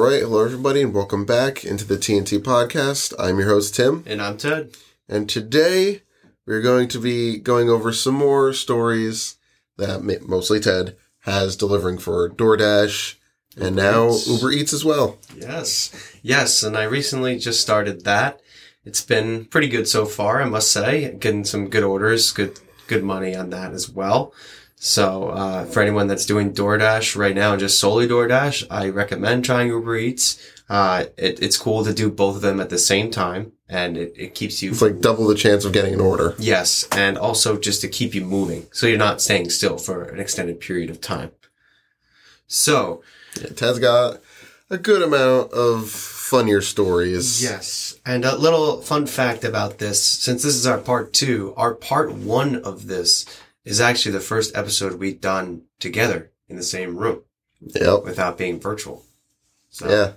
right, hello everybody, and welcome back into the TNT podcast. I'm your host Tim, And I'm Ted. and today we're going to be going over some more stories that mostly Ted has delivering for DoorDash and Uber now Eats. Uber Eats as well. Yes. Yes. And I recently just started that. It's been pretty good so far, I must say. Getting some good orders, good, good money on that as well. So, uh, for anyone that's doing DoorDash right now, and just solely DoorDash, I recommend trying Uber Eats. Uh, it, it's cool to do both of them at the same time and it, it keeps you It's like double the chance of getting an order. Yes, and also just to keep you moving, so you're not staying still for an extended period of time. So, Yeah, Ted's got a good amount of funnier stories. yes, and a little fun fact about this, since this is our part two, our part one of this is actually the first episode we've done together in the same room Yep. without being virtual. So, Yeah.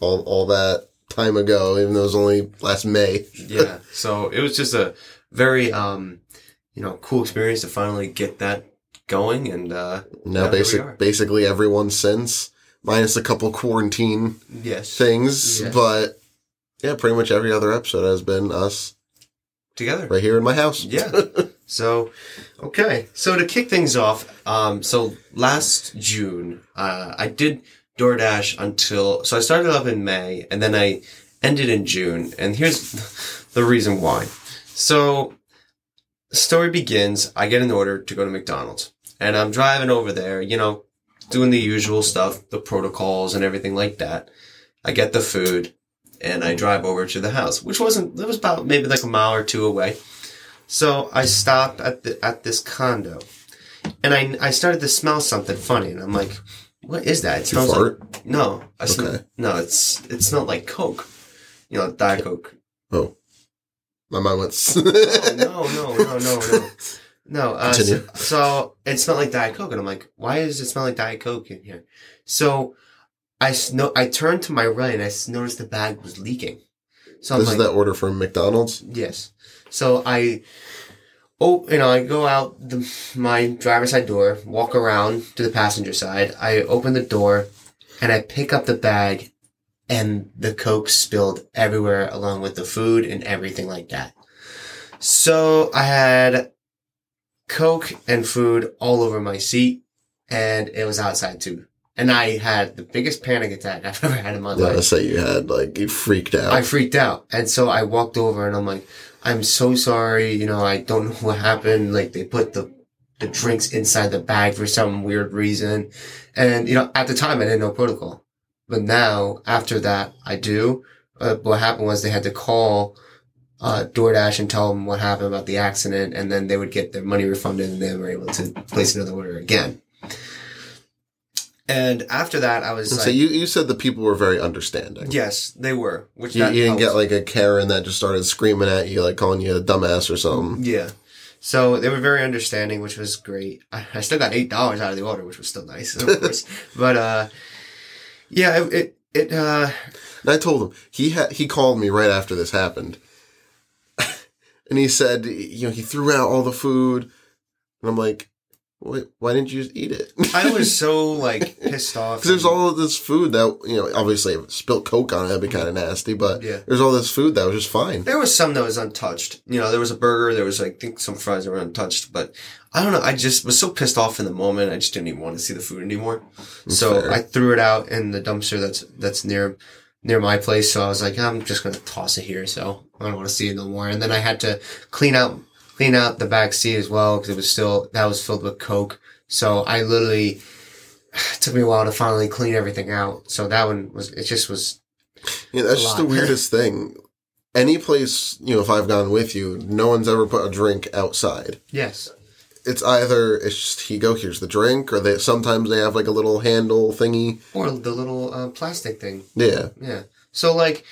All all that time ago, even though it was only last May. yeah. So it was just a very, um, you know, cool experience to finally get that going, and uh, Now, basic, basically everyone since, minus a couple quarantine yes, things, Yes. but yeah, pretty much every other episode has been us together. right here in my house. Yeah. So, okay. So to kick things off, um, so last June, uh, I did DoorDash until, so I started up in May and then I ended in June. And here's the reason why. So story begins, I get an order to go to McDonald's and I'm driving over there, you know, doing the usual stuff, the protocols and everything like that. I get the food and I drive over to the house, which wasn't, it was about maybe like a mile or two away. So I stopped at the at this condo, and I I started to smell something funny, and I'm like, "What is that?" It smells like no, I sm- Okay. no, it's it smelled like Coke, you know, Diet Coke. Oh. My mind went. Oh, no, no, no, no, no, no. Uh, so, so it smelled like Diet Coke, and I'm like, "Why does it smell like Diet Coke in here?" So I sno- I turned to my right, and I noticed the bag was leaking. So I'm This like, is that order from McDonald's. Yes. So I, oh, you know, I go out the, my driver's side door, walk around to the passenger side. I open the door, and I pick up the bag, and the Coke spilled everywhere, along with the food and everything like that. So I had Coke and food all over my seat, and it was outside too. And I had the biggest panic attack I've ever had in my Yeah, life. I say you had like you freaked out. I freaked out. And so I walked over and I'm like, I'm so sorry. You know, I don't know what happened. Like they put the, the drinks inside the bag for some weird reason. And, you know, at the time I didn't know protocol. But now after that, I do. Uh, what happened was they had to call, uh, DoorDash and tell them what happened about the accident. And then they would get their money refunded and they were able to place another order again. And after that, I was so like, you, you said the people were very understanding. yes, they were, which You, you didn't helps. get like a Karen that just started screaming at you, like calling you a dumbass or something. Yeah. So they were very understanding, which was great. I, I still got eight dollars out of the order, which was still nice, of course. but uh, yeah, it it, it uh, And I told him he had he called me right after this happened, and he said you know he threw out all the food, and I'm like, why, why didn't you just eat it? I was so like pissed off. Because there's all of this food that you know, obviously, if spilled Coke on it, that'd be kind of nasty. But Yeah. there's all this food that was just fine. There was some that was untouched. You know, there was a burger. There was, I think, some fries that were untouched. But I don't know. I just was so pissed off in the moment. I just didn't even want to see the food anymore. so fair. I threw it out in the dumpster that's that's near near my place. So I was like, I'm just gonna toss it here. So I don't want to see it no more. And then I had to clean out clean out the back seat as well because it was still that was filled with Coke. So I literally it took me a while to finally clean everything out. So that one was it just was Yeah, that's just lot. the weirdest thing. Any place, you know, if I've gone with you, no one's ever put a drink outside. yes. It's either it's just he go here's the drink, or they sometimes they have like a little handle thingy. Or the little uh, plastic thing. Yeah, Yeah. So like,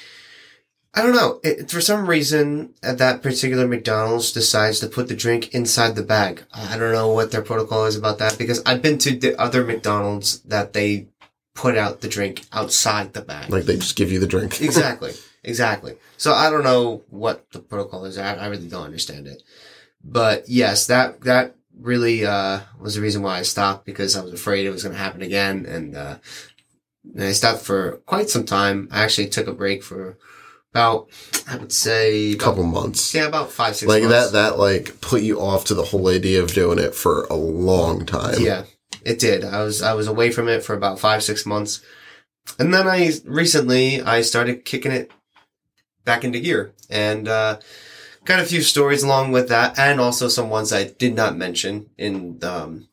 I don't know. It, for some reason, at that particular McDonald's decides to put the drink inside the bag. I don't know what their protocol is about that because I've been to the other McDonald's that they put out the drink outside the bag. like they just give you the drink. exactly. Exactly. So I don't know what the protocol is. I, I really don't understand it. But yes, that, that really, uh, was the reason why I stopped because I was afraid it was going to happen again. And, uh, And I stopped for quite some time. I actually took a break for about, I would say, a couple months. yeah, about five, six like months. that that like put you off to the whole idea of doing it for a long time. Yeah, it did. I was I was away from it for about five six months, and then I recently I started kicking it back into gear, and uh, got a few stories along with that, and also some ones I did not mention in um,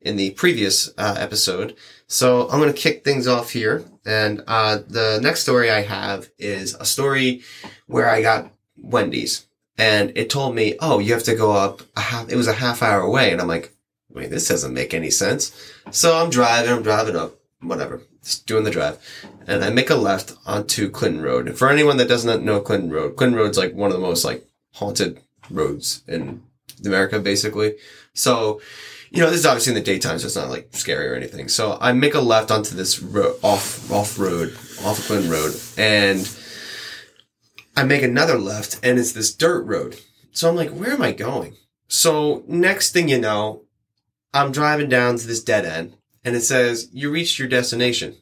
in the previous uh, episode. So I'm gonna kick things off here, and uh, the next story I have is a story where I got Wendy's. And it told me, oh, you have to go up a half, it was a half hour away. And I'm like, wait, this doesn't make any sense. So I'm driving, I'm driving up, whatever, just doing the drive. And I make a left onto Clinton Road. And for anyone that doesn't know Clinton Road, Clinton Road's like one of the most like haunted roads in America, basically. So, you know, this is obviously in the daytime, so it's not like scary or anything. So I make a left onto this ro- off, off road, off of Clinton Road. And I make another left and it's this dirt road. So I'm like, where am I going? So next thing you know, I'm driving down to this dead end and it says, you reached your destination.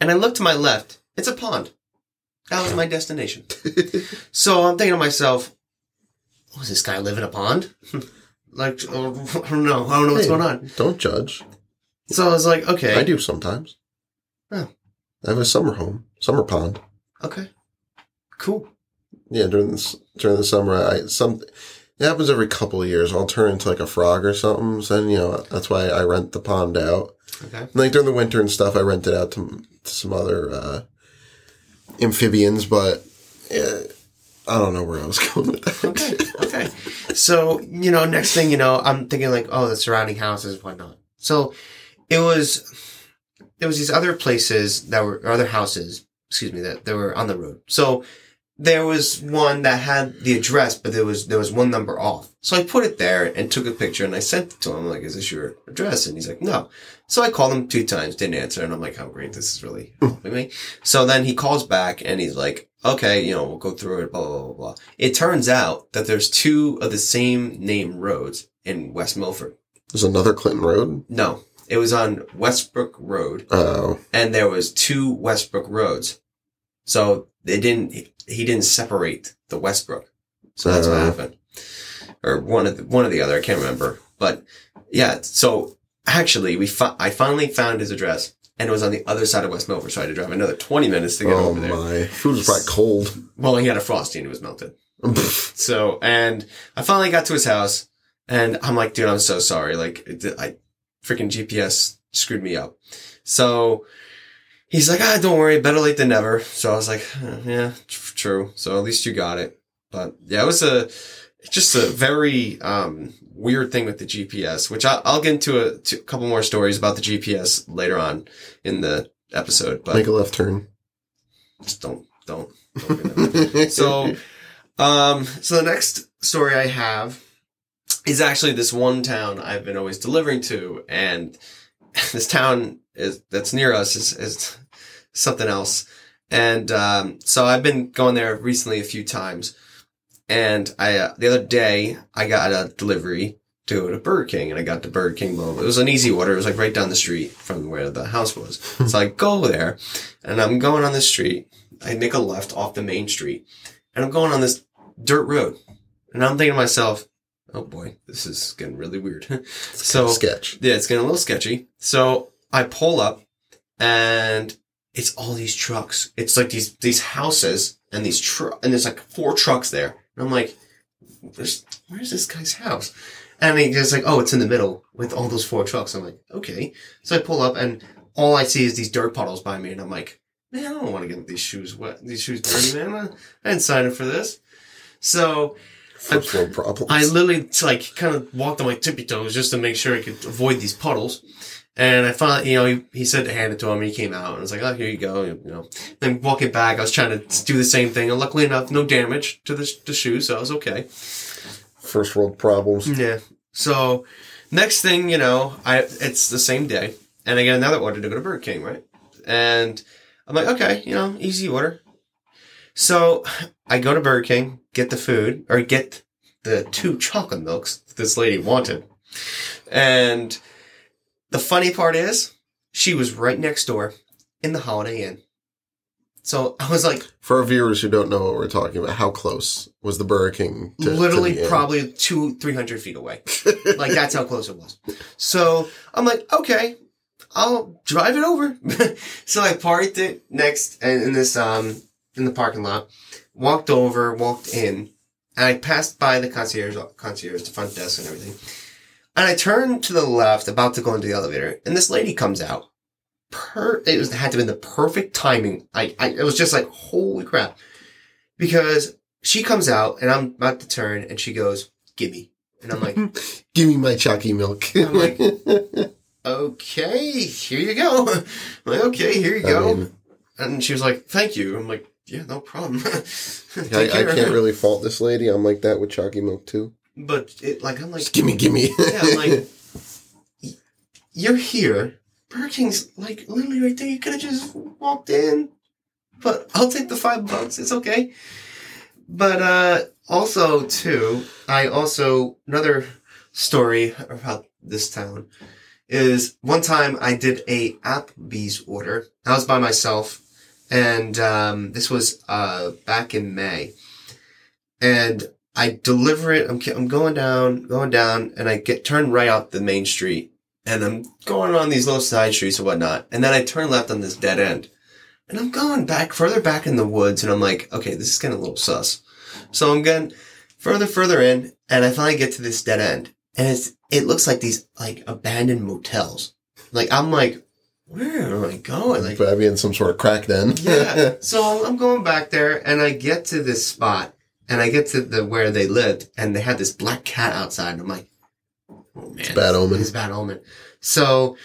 And I look to my left. It's a pond. That was my destination. so I'm thinking to myself, oh, this guy living a pond? like, I don't know. I don't know what's Hey. going on. Don't judge. So I was like, okay. I do sometimes. Oh. I have a summer home, summer pond. Okay. Cool. Yeah, during this during the summer, I some it happens every couple of years. I'll turn into like a frog or something. So then, you know that's why I rent the pond out. Okay. And, like during the winter and stuff, I rent it out to, to some other uh, amphibians. But yeah, I don't know where I was going with that. Okay. Okay. So, you know, next thing you know, I'm thinking like, oh, the surrounding houses, whatnot. So it was, there was these other places that were, or other houses, excuse me, that, that were on the road. So there was one that had the address, but there was, there was one number off. So I put it there and took a picture and I sent it to him. like, is this your address? And he's like, no. So I called him two times, didn't answer. And I'm like, oh, great. This is really helping me. So then he calls back and he's like, okay, you know, we'll go through it, blah, blah, blah, blah. It turns out that there's two of the same name roads in West Milford. There's another Clinton Road. No, it was on Westbrook Road Oh, and there was two Westbrook roads. So they didn't, he didn't separate the Westbrook. So that's what Uh. happened. Or one of the, one or the other, I can't remember. But yeah, so actually we, fi- I finally found his address and it was on the other side of West Milford. So I had to drive another 20 minutes to get oh over there. my! Food was probably cold. Well, he had a frosty and it was melted. So, and I finally got to his house and I'm like, dude, I'm so sorry. Like, I freaking GPS screwed me up. So he's like, ah, don't worry, better late than never. So I was like, yeah, tr- true. So at least you got it. But yeah, it was a, just a very, um, weird thing with the GPS, which I, I'll get into a, to a couple more stories about the GPS later on in the episode, but Make a left turn. just don't, don't, don't. So, um, so the next story I have is actually this one town I've been always delivering to, and this town is that's near us is, is something else. And um, so I've been going there recently a few times, and I uh, the other day I got a delivery to go to Burger King, and I got to Burger King. Well, it was an easy order. It was like right down the street from where the house was. so I go there, and I'm going on the street. I make a left off the main street, and I'm going on this dirt road, and I'm thinking to myself, "Oh boy, this is getting really weird." so sketch. yeah, it's getting a little sketchy. So I pull up and it's all these trucks. It's like these, these houses and these truck, and there's like four trucks there. And I'm like, There's, where's this guy's house? And he just like, oh, it's in the middle with all those four trucks. I'm like, okay. So I pull up and all I see is these dirt puddles by me. And I'm like, man, I don't want to get these shoes wet, these shoes dirty, man. I didn't sign up for this. So First problems. I literally like kind of walked on my tippy toes just to make sure I could avoid these puddles. And I finally, you know, he, he said to hand it to him and he came out and I was like, oh, here you go. You know, then walking back, I was trying to do the same thing. And luckily enough, no damage to the, the shoes. So I was okay. First world problems. Yeah. So next thing, you know, I, it's the same day and I get another order to go to Burger King, right? And I'm like, okay, you know, easy order. So I go to Burger King, get the food or get the two chocolate milks this lady wanted. And the funny part is she was right next door in the Holiday Inn. So I was like, For our viewers who don't know what we're talking about, how close was the Burger King? To, literally to probably two, three hundred feet away. like that's how close it was. So I'm like, okay, I'll drive it over. so I parked it next and in this um in the parking lot, walked over, walked in, and I passed by the concierge concierge, the front desk and everything. And I turn to the left, about to go into the elevator, and this lady comes out. Per it was had to have been the perfect timing. I, I it was just like, holy crap. Because she comes out and I'm about to turn and she goes, Gimme. And I'm like, Give me my chalky milk. I'm like, okay, here you go. I'm like, okay, here you I go. mean, and she was like, thank you. I'm like, yeah, no problem. I, I can't really fault this lady. I'm like that with chalky milk too. But it, like, I'm like, Just gimme, gimme. yeah, I'm like, you're here. Burger King's like literally right there. You could have just walked in. But I'll take the five bucks. It's okay. But uh also too, I also another story about this town is one time I did a Applebee's order. I was by myself, and um, this was uh back in May, and I deliver it. I'm I'm going down, going down, and I get turned right off the main street, and I'm going on these little side streets and whatnot, and then I turn left on this dead end, and I'm going back further back in the woods, and I'm like, okay, this is getting a little sus. So I'm going further, further in, and I finally get to this dead end, and it's it looks like these like abandoned motels. Like I'm like, where am I going? Like be in some sort of crack then. yeah. So I'm going back there and I get to this spot and I get to the where they lived and they had this black cat outside and I'm like, oh man. a bad omen. It's a bad omen. So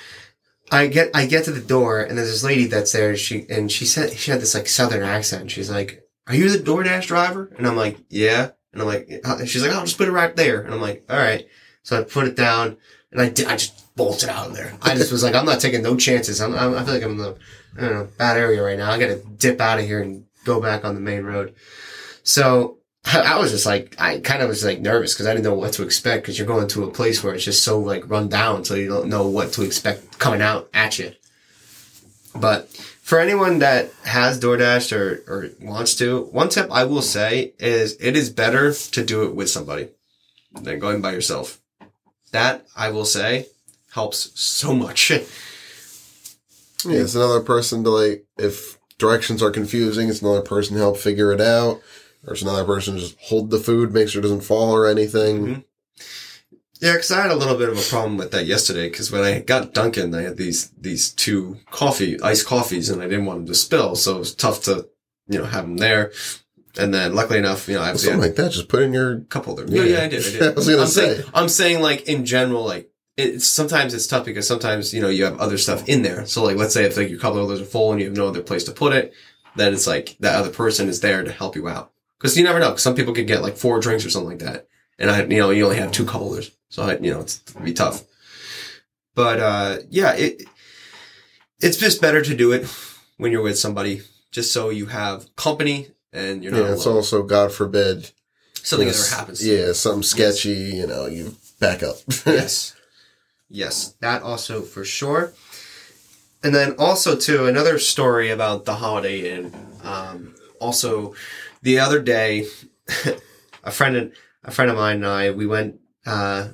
I get I get to the door and there's this lady that's there. She and she said she had this like southern accent. She's like, "Are you the DoorDash driver?" And I'm like, "Yeah." And I'm like, "Uh," she's like, "I'll just put it right there." And I'm like, "All right." So I put it down and I did, I just bolted out of there. I just was like, I'm not taking no chances. I'm, I'm I feel like I'm in the I don't know bad area right now. I got to dip out of here and go back on the main road. So I was just like, I kind of was like nervous because I didn't know what to expect because you're going to a place where it's just so like run down, so you don't know what to expect coming out at you. But for anyone that has DoorDash or, or wants to, one tip I will say is it is better to do it with somebody than going by yourself. That I will say helps so much. Yeah, it's another person to like, if directions are confusing, it's another person to help figure it out. Or it's another person just hold the food, make sure it doesn't fall or anything. Mhm. Yeah, because I had a little bit of a problem with that yesterday. Because when I got Dunkin', I had these these two coffee iced coffees, and I didn't want them to spill, so it was tough to you know have them there. And then, luckily enough, you know, I was Something like that, just put in your. couple there. Yeah, yeah, I did. I did. I was gonna I'm say. saying, I'm saying, like in general, like it's sometimes it's tough because sometimes you know you have other stuff in there. So like, let's say if like your cup holders are full and you have no other place to put it, then it's like that other person is there to help you out. Because you never know. some people could get like four drinks or something like that, and I, you know, you only have two cup holders, so I, you know, it's it'd be tough. But uh, yeah, it it's just better to do it when you're with somebody, just so you have company and you're not Yeah, it's alone. also, God forbid. Something ever happens. to you. Yeah, something sketchy, you know, you back up. yes. Yes, that also for sure. And then also too another story about the Holiday Inn. Um, also, the other day, a friend and a friend of mine and I we went. Uh,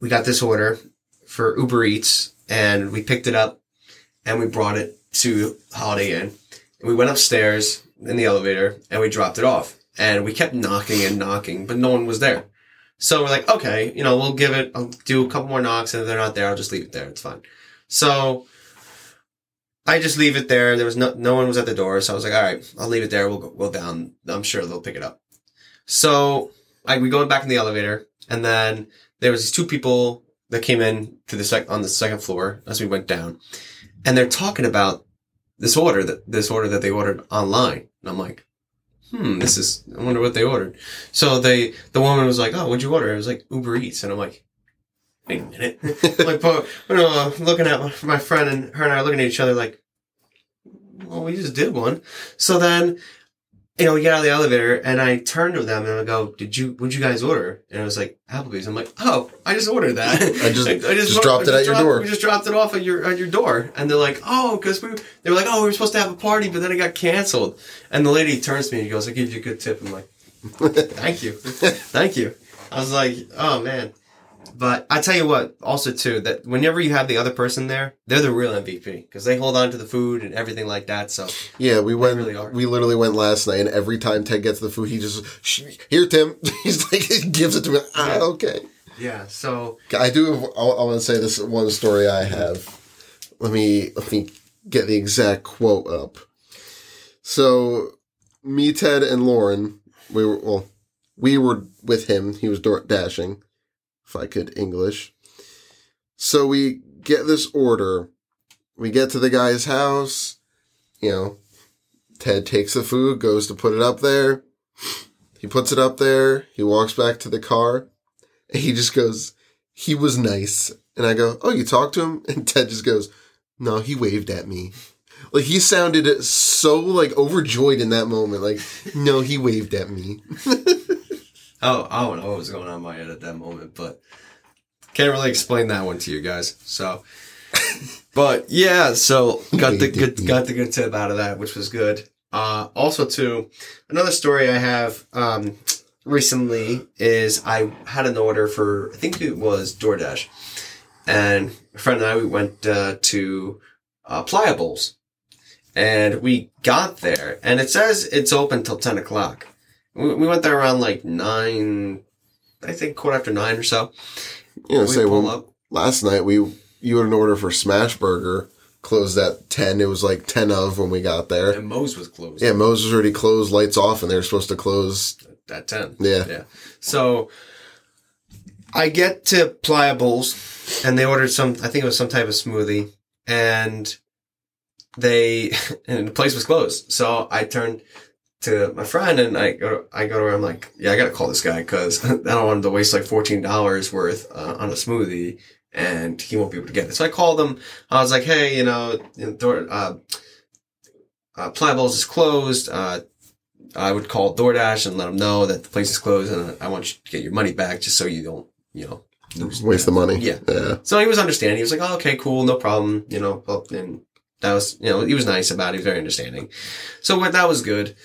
we got this order for Uber Eats, and we picked it up, and we brought it to Holiday Inn. And we went upstairs in the elevator, and we dropped it off. And we kept knocking and knocking, but no one was there. So we're like, okay, you know, we'll give it, I'll do a couple more knocks and if they're not there, I'll just leave it there. It's fine. So I just leave it there. There was no, no one was at the door. So I was like, all right, I'll leave it there. We'll go, go down. I'm sure they'll pick it up. So I, we go back in the elevator and then there was these two people that came in to the sec, on the second floor as we went down and they're talking about this order that, this order that they ordered online. And I'm like, hmm, this is, I wonder what they ordered. So they, the woman was like, "Oh, what'd you order?" It was like Uber Eats, and I'm like, "Wait a minute!" like, but, you know, uh, looking at my, my friend and her and I are looking at each other like, "Well, we just did one." So then you know, we get out of the elevator and I turn to them and I go, did you, what'd you guys order? And it was like, Applebee's. I'm like, oh, I just ordered that. I just- just dropped it I at your door. We just dropped it off at your, at your door. And they're like, oh, cause we, they were like, oh, we were supposed to have a party, but then it got canceled. And the lady turns to me and goes, I give you a good tip. I'm like, thank you. Thank you. I was like, oh man. But I tell you what, also too, that whenever you have the other person there, they're the real MVP because they hold on to the food and everything like that. So Yeah, we went. really we literally went last night, and every time Ted gets the food, he just here, Tim. He's like, he gives it to me. Ah, Yeah. okay. yeah, so I do. I, I want to say this one story I have. Let me let me get the exact quote up. So, me, Ted, and Lauren, we were well, we were with him. He was door dashing, if I could English. So we get this order. We get to the guy's house. You know, Ted takes the food, goes to put it up there. He puts it up there. He walks back to the car. And he just goes, he was nice. And I go, oh, you talked to him? And Ted just goes, no, he waved at me. Like he sounded so like overjoyed in that moment. Like, no, he waved at me. oh, I don't know what was going on in my head at that moment, but can't really explain that one to you guys. So, but yeah, so got the good got the good tip out of that, which was good. Uh, also, too, another story I have um, recently is I had an order for I think it was DoorDash, and a friend and I we went uh, to uh, Playa Bowls, and we got there, and it says it's open till ten o'clock. We, we went there around like nine, I think quarter after nine or so. You know, We say well, up. last night we you had an order for Smashburger, closed at ten. It was like ten of when we got there. And Moe's was closed. Yeah, Moses was already closed, lights off, and they were supposed to close. At ten. Yeah. Yeah. So I get to Playa Bowls and they ordered some I think it was some type of smoothie and they and the place was closed. So I turned to my friend and I go I go to her I'm like, yeah, I got to call this guy cuz I don't want him to waste like $14 worth uh, on a smoothie and he won't be able to get it. So I called him. I was like, "Hey, you know, uh uh, Playa Bowls is closed. Uh, I would call DoorDash and let them know that the place is closed and I want you to get your money back just so you don't, you know, lose. Waste the money. Yeah. Yeah. So he was understanding. He was like, oh, okay, cool, no problem. You know, well, and that was, you know, he was nice about it. He was very understanding. So that was good.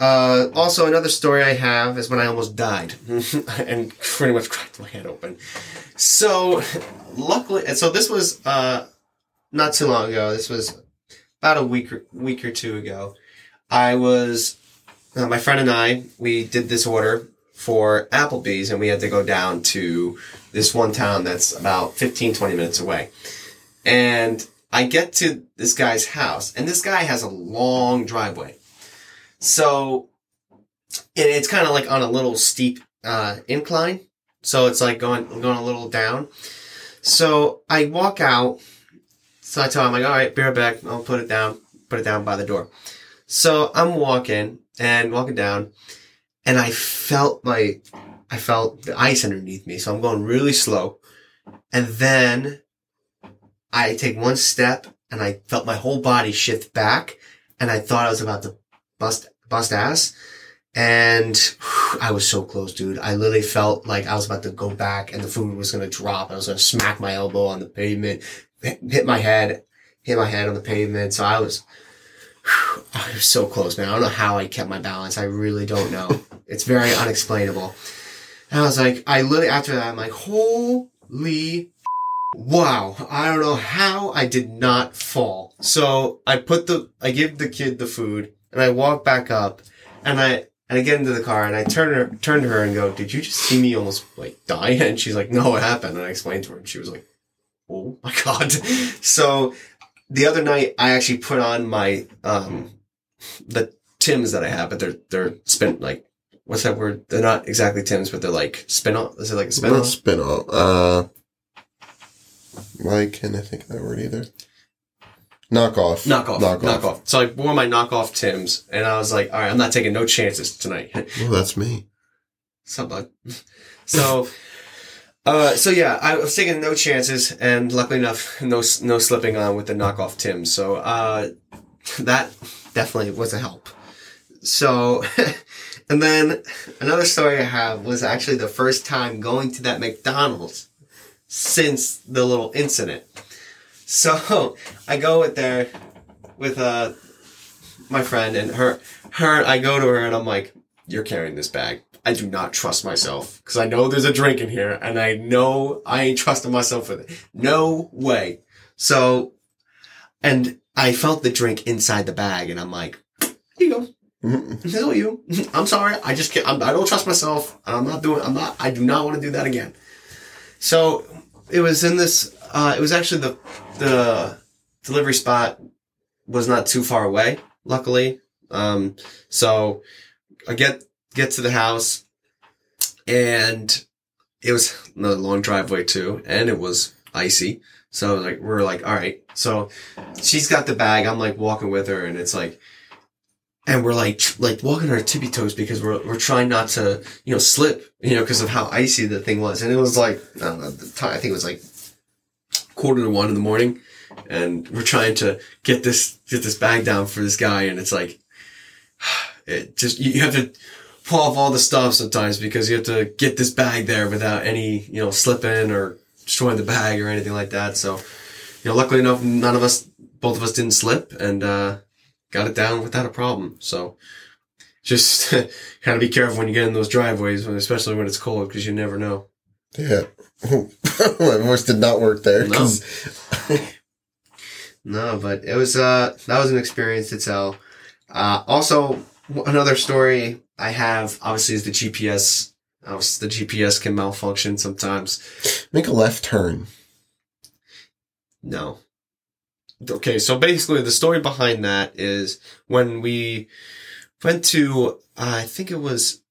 Uh, also another story I have is when I almost died and pretty much cracked my head open. So luckily, so this was, uh, not too long ago. This was about a week or, week or two ago. I was, uh, my friend and I, we did this order for Applebee's and we had to go down to this one town that's about 15, 20 minutes away. And I get to this guy's house and this guy has a long driveway. So and it's kind of like on a little steep, uh, incline. So it's like going, going a little down. So I walk out. So I tell him, like, all right, be right back. I'll put it down, put it down by the door. So I'm walking and walking down and I felt my, I felt the ice underneath me. So I'm going really slow. And then I take one step and I felt my whole body shift back and I thought I was about to bust, bust ass. And whew, I was so close, dude. I literally felt like I was about to go back and the food was going to drop. I was going to smack my elbow on the pavement, hit my head, hit my head on the pavement. So I was, whew, I was so close, man. I don't know how I kept my balance. I really don't know. it's very unexplainable. And I was like, I literally, after that, I'm like, holy Wow, I don't know how I did not fall. So I put the, I give the kid the food and I walk back up and I, and I get into the car and I turn her, turn to her and go, did you just see me almost like die? And she's like, no, what happened? And I explained to her and she was like, oh my God. So the other night I actually put on my, um, the Tims that I have, but they're, they're spin, like, what's that word? They're not exactly Tims, but they're like spin off. Is it like a spin Not off? spin off. Uh, why can't I think of that word either? Knockoff. Knockoff. Knockoff. Knockoff. So I wore my knockoff Tim's and I was like, all right, I'm not taking no chances tonight. Oh, that's me. Bud? So, uh, so yeah, I was taking no chances and luckily enough, no, no slipping on with the knockoff Tim's. So, uh, that definitely was a help. so, and then another story I have was actually the first time going to that McDonald's since the little incident. So I go with there with uh my friend and her her I go to her and I'm like, You're carrying this bag. I do not trust myself because I know there's a drink in here and I know I ain't trusting myself with it. No way. So and I felt the drink inside the bag and I'm like, Here you go. This is you. I'm sorry. I just can't. I'm, I don't trust myself. I'm not doing. I'm not. I do not want to do that again. So it was in this. Uh, it was actually the the delivery spot was not too far away. Luckily, um, so I get get to the house, and it was another long driveway too, and it was icy. So like we're like, all right. So she's got the bag. I'm like walking with her, and it's like and we're like like walking on our tippy toes because we're we're trying not to you know slip you know because of how icy the thing was and it was like I don't know the time I think it was like quarter to one in the morning and we're trying to get this get this bag down for this guy and it's like it just you have to pull off all the stuff sometimes because you have to get this bag there without any you know slipping or destroying the bag or anything like that so you know luckily enough none of us both of us didn't slip and uh got it down without a problem. So just gotta be careful when you get in those driveways, especially when it's cold, because you never know. Yeah. My voice did not work there. No, but it was uh that was an experience to tell. Uh, also, another story I have obviously is the GPS. Obviously, the GPS can malfunction sometimes. Make a left turn. No. Okay, so basically the story behind that is when we went to, uh, I think it was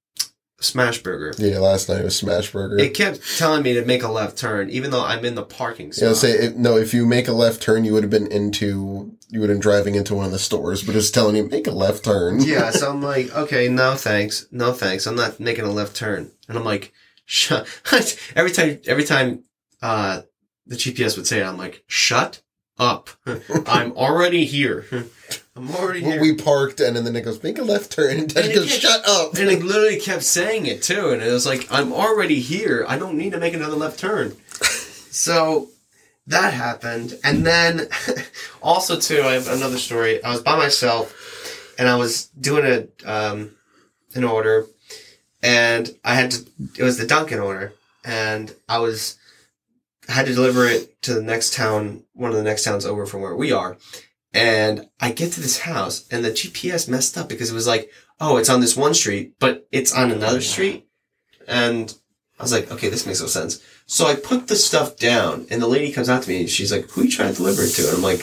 Smashburger. Yeah, last night it was Smashburger. It kept telling me to make a left turn, even though I'm in the parking spot. Yeah, say it, no. If you make a left turn, you would have been into you would have been driving into one of the stores, but it's telling you make a left turn. yeah, so I'm like, okay, no thanks, no thanks. I'm not making a left turn, and I'm like, shut. every time, every time, uh, the GPS would say it, I'm like, shut up. I'm already here. I'm already Well, here. we parked, and then it goes make a left turn, and Ted And it goes kept- shut up. and it literally kept saying it too, and it was like, I'm already here. I don't need to make another left turn. So that happened, and then also too, I have another story. I was by myself, and I was doing a um, an order, and I had to. It was the Dunkin' order, and I was I had to deliver it to the next town, one of the next towns over from where we are. And I get to this house, and the GPS messed up because it was like, oh, it's on this one street, but it's on another street. And I was like, okay, this makes no sense. So I put the stuff down, and the lady comes out to me, and she's like, who are you trying to deliver it to? And I'm like,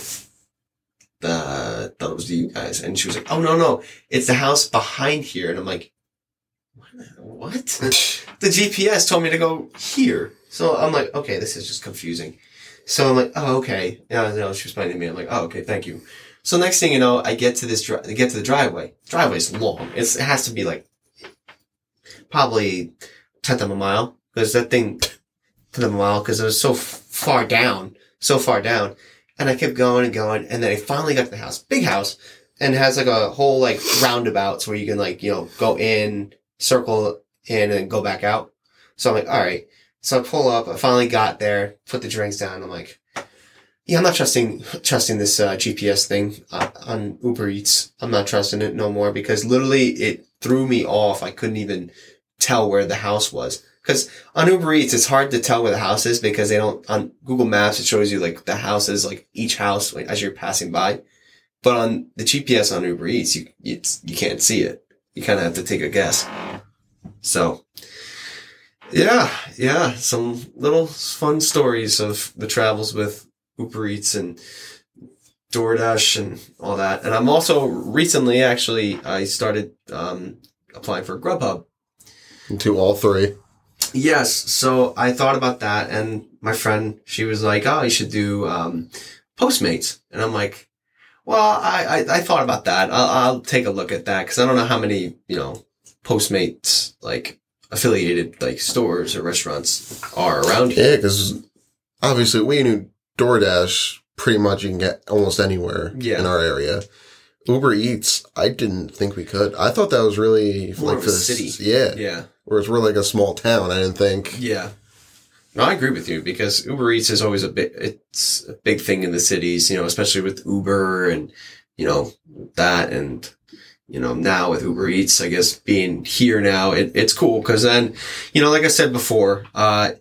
uh, thought it was to you guys. And she was like, oh, no, no, it's the house behind here. And I'm like, what? the GPS told me to go here. So I'm like, okay, this is just confusing. So I'm like, oh, okay. Yeah, no, she was to me. I'm like, oh, okay, thank you. So next thing you know, I get to this, dri- get to the driveway. Driveway's long. It's, it has to be like probably tenth of a mile because that thing tenth of a mile because it was so f- far down, so far down. And I kept going and going, and then I finally got to the house, big house, and has like a whole like roundabouts where you can like you know go in, circle in, and go back out. So I'm like, all right. So I pull up. I finally got there, put the drinks down. I'm like, yeah, I'm not trusting trusting this uh, GPS thing uh, on Uber Eats. I'm not trusting it no more because literally it threw me off. I couldn't even tell where the house was. Because on Uber Eats, it's hard to tell where the house is because they don't, on Google Maps, it shows you like the houses, like each house as you're passing by. But on the GPS on Uber Eats, you, it's, you can't see it. You kind of have to take a guess. So, yeah, yeah, some little fun stories of the travels with Uber Eats and DoorDash and all that. And I'm also recently actually, I started, um, applying for Grubhub. to all three. Yes. So I thought about that and my friend, she was like, oh, you should do, um, Postmates. And I'm like, well, I, I, I thought about that. I'll, I'll take a look at that because I don't know how many, you know, Postmates, like affiliated, like stores or restaurants are around here. Yeah, because obviously we knew DoorDash pretty much you can get almost anywhere Yeah. in our area. Uber Eats, I didn't think we could. I thought that was really More like for the city. Yeah. Yeah. Whereas we're like a small town, I didn't think. Yeah. No, I agree with you because Uber Eats is always a big, it's a big thing in the cities, you know, especially with Uber and, you know, that and, you know, now with Uber Eats, I guess being here now, it, it's cool because then, you know, like I said before, uh,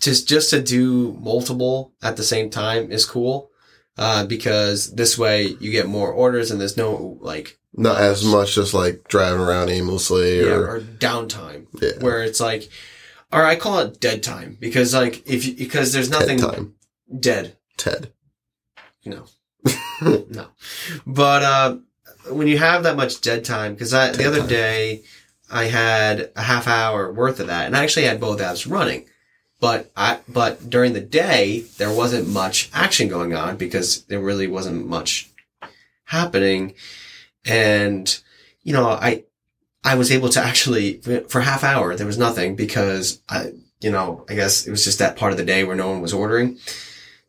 just, just to do multiple at the same time is cool. Uh, because this way you get more orders and there's no like, Not as much just like driving around aimlessly yeah, or, or downtime yeah, where it's like, or I call it dead time because like if you, because there's Ted nothing time. dead. Ted. No, no. But uh, when you have that much dead time, because I the Dead other time. day I had a half hour worth of that, and I actually had both apps running. But I but during the day there wasn't much action going on because there really wasn't much happening, and you know I I was able to actually for half hour there was nothing because I you know I guess it was just that part of the day where no one was ordering.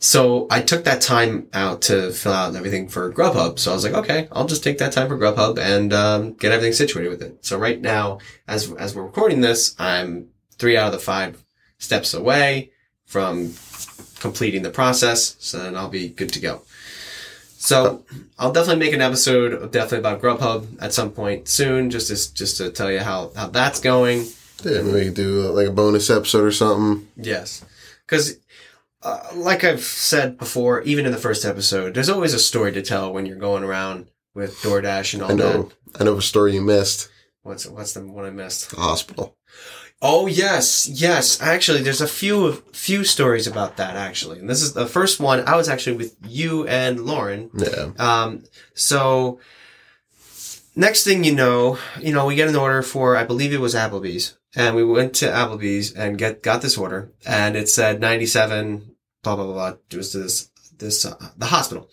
So I took that time out to fill out everything for Grubhub. So I was like, okay, I'll just take that time for Grubhub and um, get everything situated with it. So right now, as as we're recording this, I'm three out of the five steps away from completing the process. So then I'll be good to go. So I'll definitely make an episode of definitely about Grubhub at some point soon, just to just to tell you how how that's going. Yeah, maybe we could do like a bonus episode or something. Yes. Because, uh, like I've said before, even in the first episode, there's always a story to tell when you're going around with DoorDash and all I know. that. I know a story you missed. What's what's the one I missed? The hospital. Oh yes, yes. Actually, there's a few few stories about that actually, and this is the first one. I was actually with you and Lauren. Yeah. Um, so next thing you know, you know, we get an order for, I believe it was Applebee's and we went to Applebee's and get, got this order and it said 97, blah, blah, blah, blah. It was this, this, uh, the hospital.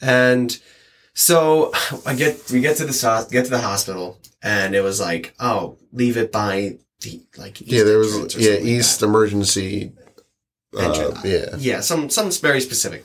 And so I get, we get to the, get to the hospital and it was like, oh, leave it by the, like, Yeah, there was yeah something like East emergency. Uh, yeah. Yeah, some some very specific.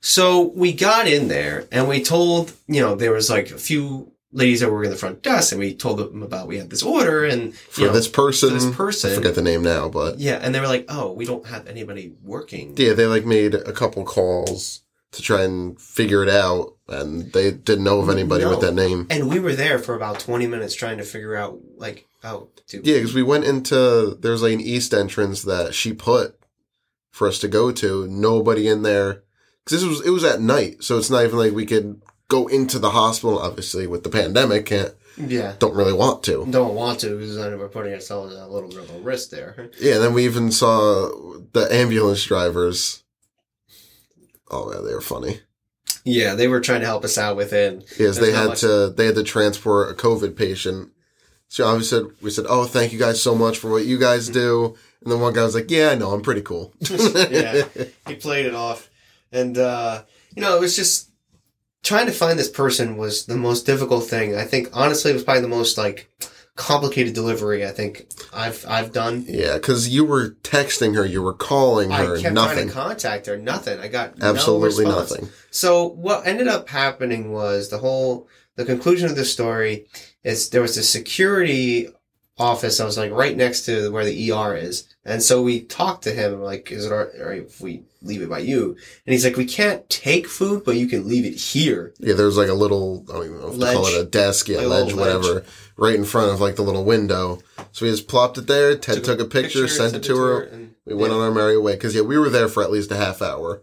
So we got in there and we told, you know, there was like a few ladies that were in the front desk and we told them about we had this order and For you know, this person, for this person. I forget the name now, but yeah, and they were like, "Oh, we don't have anybody working." yeah, they like made a couple calls to try and figure it out, and they didn't know of anybody No. with that name. And we were there for about 20 minutes trying to figure out like how to Yeah, because we went into there's like an east entrance that she put for us to go to. Nobody in there because this was it was at night, so it's not even like we could go into the hospital. Obviously, with the pandemic, can't Yeah. don't really want to. Don't want to because then we're putting ourselves at a little bit of a risk there. Yeah, and then we even saw the ambulance drivers. Oh yeah, they were funny. Yeah, they were trying to help us out with it. Yes, they had much- to they had to transport a COVID patient. So obviously said we said, "Oh, thank you guys so much for what you guys do." And then one guy was like, "Yeah, I know, I'm pretty cool." Yeah. he played it off and uh you know it was just trying to find this person was the most difficult thing i think honestly it was probably the most like complicated delivery i think i've i've done Yeah, because you were texting her, you were calling i her, kept nothing, trying to contact her nothing i got absolutely response. nothing. so what ended up happening was the whole the conclusion of the story is there was a security office I was like right next to where the ER is. And so we talked to him like, is it all right if we leave it by you? And he's like, we can't take food, but you can leave it here. Yeah, there's like a little, I don't even know if to call it a desk, yeah, a ledge, whatever, right in front of like the little window. So we just plopped it there. Ted took, a picture, sent, it to her. and- We went on our merry way because yeah, we were there for at least a half hour.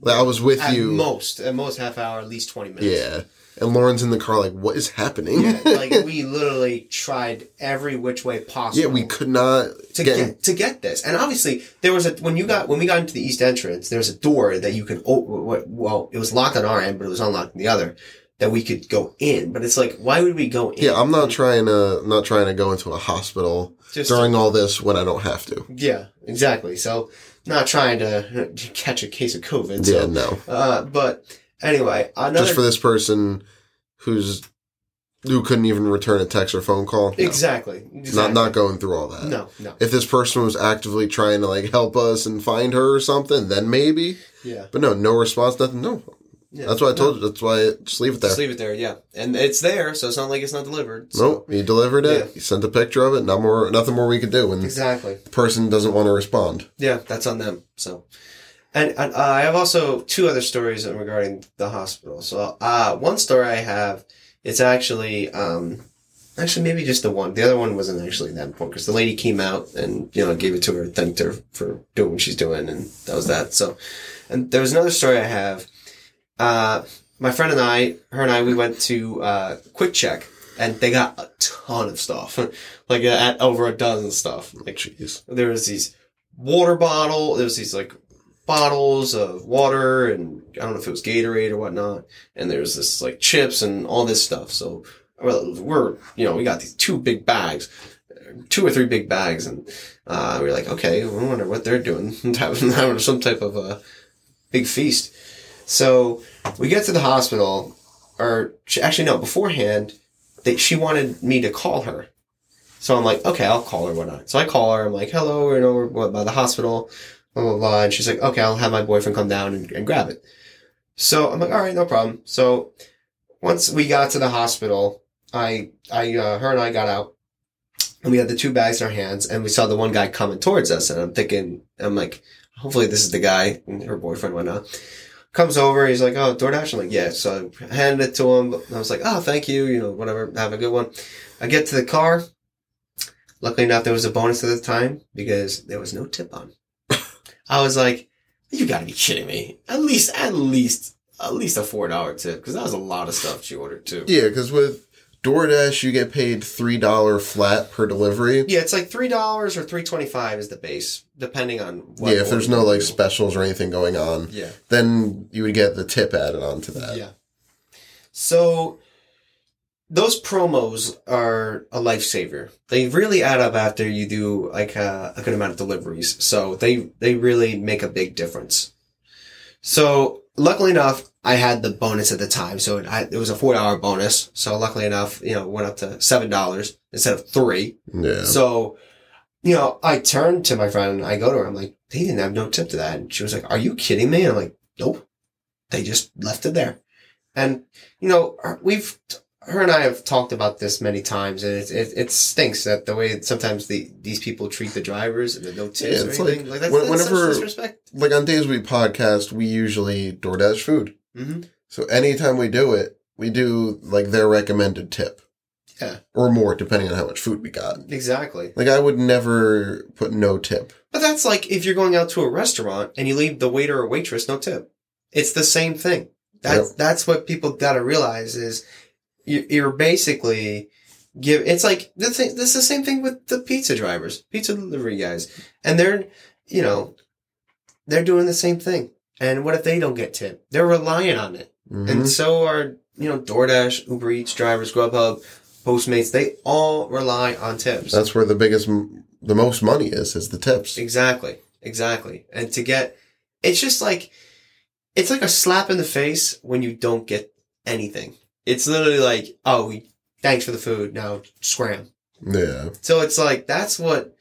Like I was with At you. most, at most half hour, at least 20 minutes. Yeah. And Lauren's in the car like, what is happening? Yeah, like we literally tried every which way possible. yeah, we could not to get, get, to get this. And obviously, there was a when you got when we got into the east entrance, there was a door that you could. open. Well, it was locked on our end, but it was unlocked on the other. That we could go in, but it's like, why would we go in? Yeah, I'm not trying to I'm not trying to go into a hospital Just during all this when I don't have to. yeah, exactly. So, not trying to catch a case of COVID. Yeah, no. uh, but anyway, another Just for this person who's who couldn't even return a text or phone call. No. exactly, exactly. Not not going through all that. no, no, If this person was actively trying to like help us and find her or something, then maybe. yeah. But no, no response, nothing. No, Yeah. That's why I told you. That's why just leave it there. Just leave it there, yeah. And it's there, so it's not like it's not delivered. So. Nope, you delivered it. Yeah. You sent a picture of it. No more, nothing more we could do. And Exactly. the person doesn't want to respond. Yeah, that's on them. So, and, and uh, I have also two other stories regarding the hospital. So, uh, one story I have, it's actually, um, actually maybe just the one. The other one wasn't actually that important because the lady came out and you know gave it to her, thanked her for doing what she's doing, and that was that. So, and there was another story I have. Uh, my friend and I, her and I, we went to uh, QuickChek, and they got a ton of stuff, like at over a dozen stuff. Like there was these water bottle. There was these like bottles of water, and I don't know if it was Gatorade or whatnot. And there's this like chips and all this stuff. So we're you know we got these two big bags, two or three big bags, and uh, we are like, okay, I wonder what they're doing, having some type of a big feast. So we get to the hospital, or actually no, beforehand, they, she wanted me to call her. So I'm like, okay, I'll call her, whatnot. So I call her, I'm like, hello, you know, we're by the hospital, blah, blah, blah. And she's like, okay, I'll have my boyfriend come down and, and grab it. So I'm like, all right, no problem. So once we got to the hospital, I, I, uh, her and I got out and we had the two bags in our hands and we saw the one guy coming towards us. And I'm thinking, I'm like, hopefully this is the guy and her boyfriend, whatnot. Comes over, he's like, oh, DoorDash? I'm like, yeah. So I handed it to him. I was like, oh, thank you, you know, whatever, have a good one. I get to the car. Luckily enough, there was a bonus at the time because there was no tip on. I was like, you gotta be kidding me. At least, at least, at least a $4 tip because that was a lot of stuff she ordered too. Yeah, because with DoorDash, you get paid three dollar flat per delivery. Yeah, it's like $3 or three twenty-five is the base, depending on what. yeah, if there's no like do. specials or anything going on, Yeah. then you would get the tip added on to that. Yeah. So those promos are a lifesaver. They really add up after you do like a, a good amount of deliveries. So they they really make a big difference. So luckily enough, I had the bonus at the time, so it, I, it was a four dollar bonus. So luckily enough, you know, it went up to seven dollars instead of three. Yeah. So, you know, I turned to my friend and I go to her. I'm like, they didn't have no tip to that. And she was like, are you kidding me? And I'm like, nope. They just left it there. And, you know, we've, her and I have talked about this many times and it, it, it stinks that the way sometimes the, these people treat the drivers and the no tips Yeah, or it's anything. like, Like, that's, when- that's whenever- disrespect. like on days we podcast, we usually DoorDash food. hmm So anytime we do it, we do like their recommended tip. Yeah. Or more, depending on how much food we got. Exactly. Like I would never put no tip. But that's like if you're going out to a restaurant and you leave the waiter or waitress no tip. It's the same thing. That's Yep. that's what people gotta realize is you're basically give. It's like the thing. This is the same thing with the pizza drivers, pizza delivery guys, and they're you know they're doing the same thing. And what if they don't get tip? They're relying on it, Mhm. and so are you know DoorDash, Uber Eats drivers, Grubhub, Postmates. They all rely on tips. That's where the biggest, the most money is, is the tips. Exactly. Exactly. And to get, it's just like, it's like a slap in the face when you don't get anything. It's literally like, oh, we, thanks for the food. Now scram. Yeah. So it's like, that's what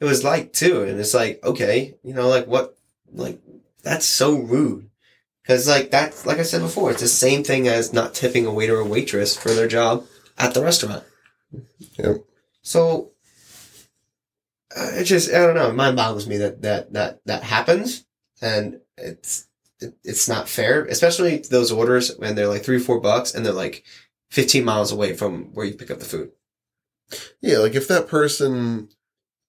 it was like too. And it's like, okay, you know, like what, like, that's so rude. Cause like that's, like I said before, it's the same thing as not tipping a waiter or waitress for their job at the restaurant. Yep. So uh, it just I don't know. Mind boggles me that that that that happens, and it's it, it's not fair, especially those orders when they're like three or four bucks and they're like fifteen miles away from where you pick up the food. Yeah. Like if that person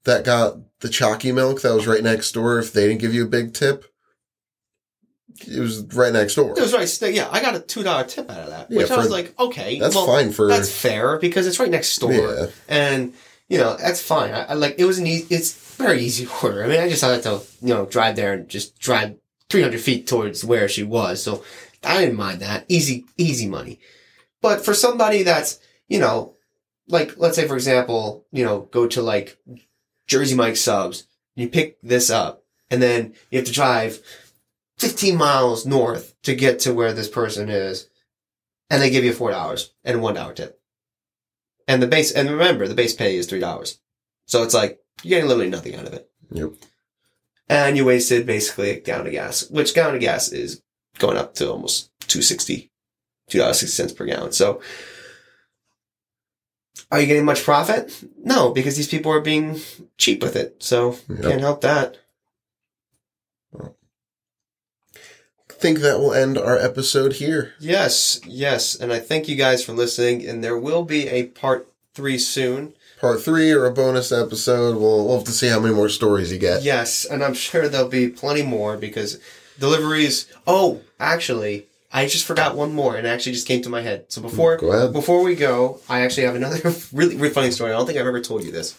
that got the chalky milk that was right next door, if they didn't give you a big tip, it was right next door. It was right. Yeah, I got a two dollar tip out of that, Yeah, which I was like, okay, That's well, fine for, That's fair because it's right next door. yeah. and you know that's fine. I, I like it was an easy. It's very easy order. I mean, I just had to you know drive there and just drive three hundred feet towards where she was, so I didn't mind that. Easy, easy money. But for somebody that's you know, like let's say for example, you know, go to like Jersey Mike subs, you pick this up, and then you have to drive fifteen miles north to get to where this person is, and they give you four dollars and one dollar tip. And the base, and remember, the base pay is three dollars, so it's like you're getting literally nothing out of it. Yep. And you wasted basically a gallon of gas, which gallon of gas is going up to almost 260 $2.60 per gallon. So are you getting much profit? No, because these people are being cheap with it. So Yep. can't help that. I think that will end our episode here. Yes, yes. And I thank you guys for listening. And there will be a part three soon. Part three or a bonus episode. We'll, we'll have to see how many more stories you get. Yes, and I'm sure there'll be plenty more because deliveries. Oh, actually, I just forgot one more, and it actually just came to my head. So before before we go, I actually have another really really funny story. I don't think I've ever told you this.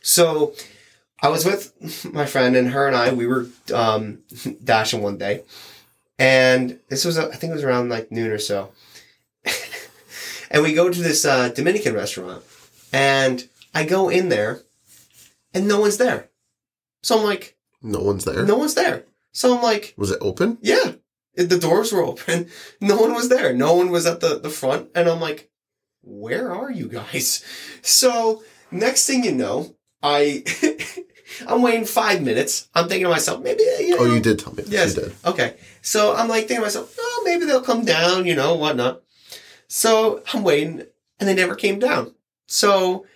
So, I was with my friend, and her and I we were um, dashing one day, and this was I think it was around like noon or so, and we go to this uh, Dominican restaurant, and I go in there, and no one's there. So I'm like, No one's there. no one's there. So I'm like, Was it open? yeah, the doors were open. No one was there. No one was at the, the front. And I'm like, where are you guys? So next thing you know, I, I'm waiting five minutes. I'm thinking to myself, maybe, you oh, know, Oh, you did tell me. Yes. You did. Okay. So I'm like thinking to myself, oh, maybe they'll come down, you know, whatnot. So I'm waiting and they never came down. So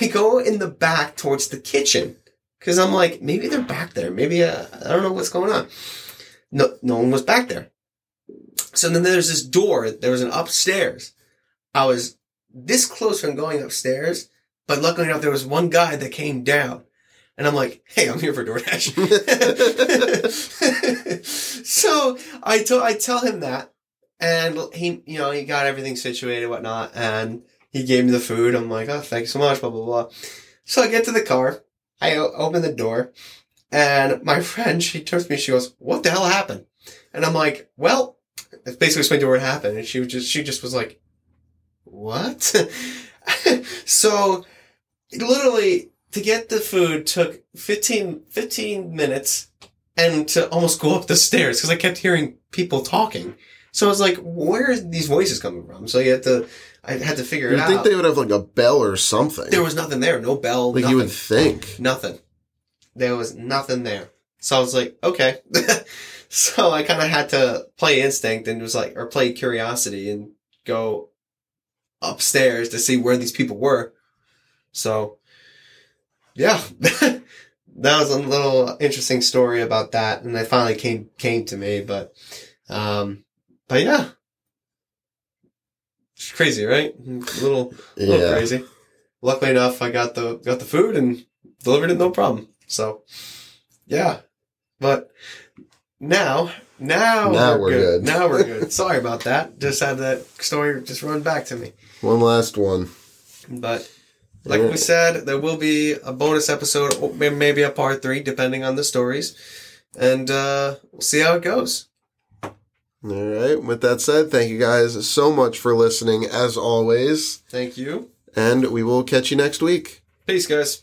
I go in the back towards the kitchen because I'm like, maybe they're back there. Maybe uh, I don't know what's going on. No, no one was back there. So then there's this door. There was an upstairs. I was this close from going upstairs, but luckily enough, there was one guy that came down. And I'm like, hey, I'm here for DoorDash. so I tell I tell him that, and he, you know, he got everything situated, whatnot, and he gave me the food. I'm like, oh, thanks so much, blah blah blah. So I get to the car, I open the door, and my friend, she turns to me, she goes, "What the hell happened?" And I'm like, "Well," that's basically explained to her what happened, and she was just she just was like, "What?" so literally to get the food took 15, 15 minutes and to almost go up the stairs because I kept hearing people talking. So I was like, where are these voices coming from? So you had to, I had to figure it out. You'd think they would have like a bell or something. there was nothing there, no bell, like nothing. you would think. Nothing. There was nothing there. So I was like, okay. so I kind of had to play instinct and was like, or play curiosity and go upstairs to see where these people were. So, yeah, that was a little interesting story about that. And they finally came, came to me, but, um, but yeah. It's crazy, right? A little, little Yeah. crazy. Luckily enough, I got the got the food and delivered it no problem. So, yeah. But now, now, Now we're good. Now we're good. Sorry about that. Just had that story just run back to me. One last one. But like we said, there will be a bonus episode, maybe a part three, depending on the stories, and uh, we'll see how it goes. All right. With that said, thank you guys so much for listening, as always, Thank you. and we will catch you next week. Peace, guys.